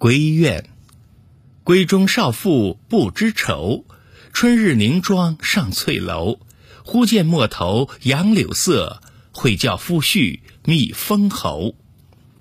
闺怨，闺中少妇不知愁，春日凝妆上翠楼，忽见陌头杨柳色，会教夫婿觅封侯。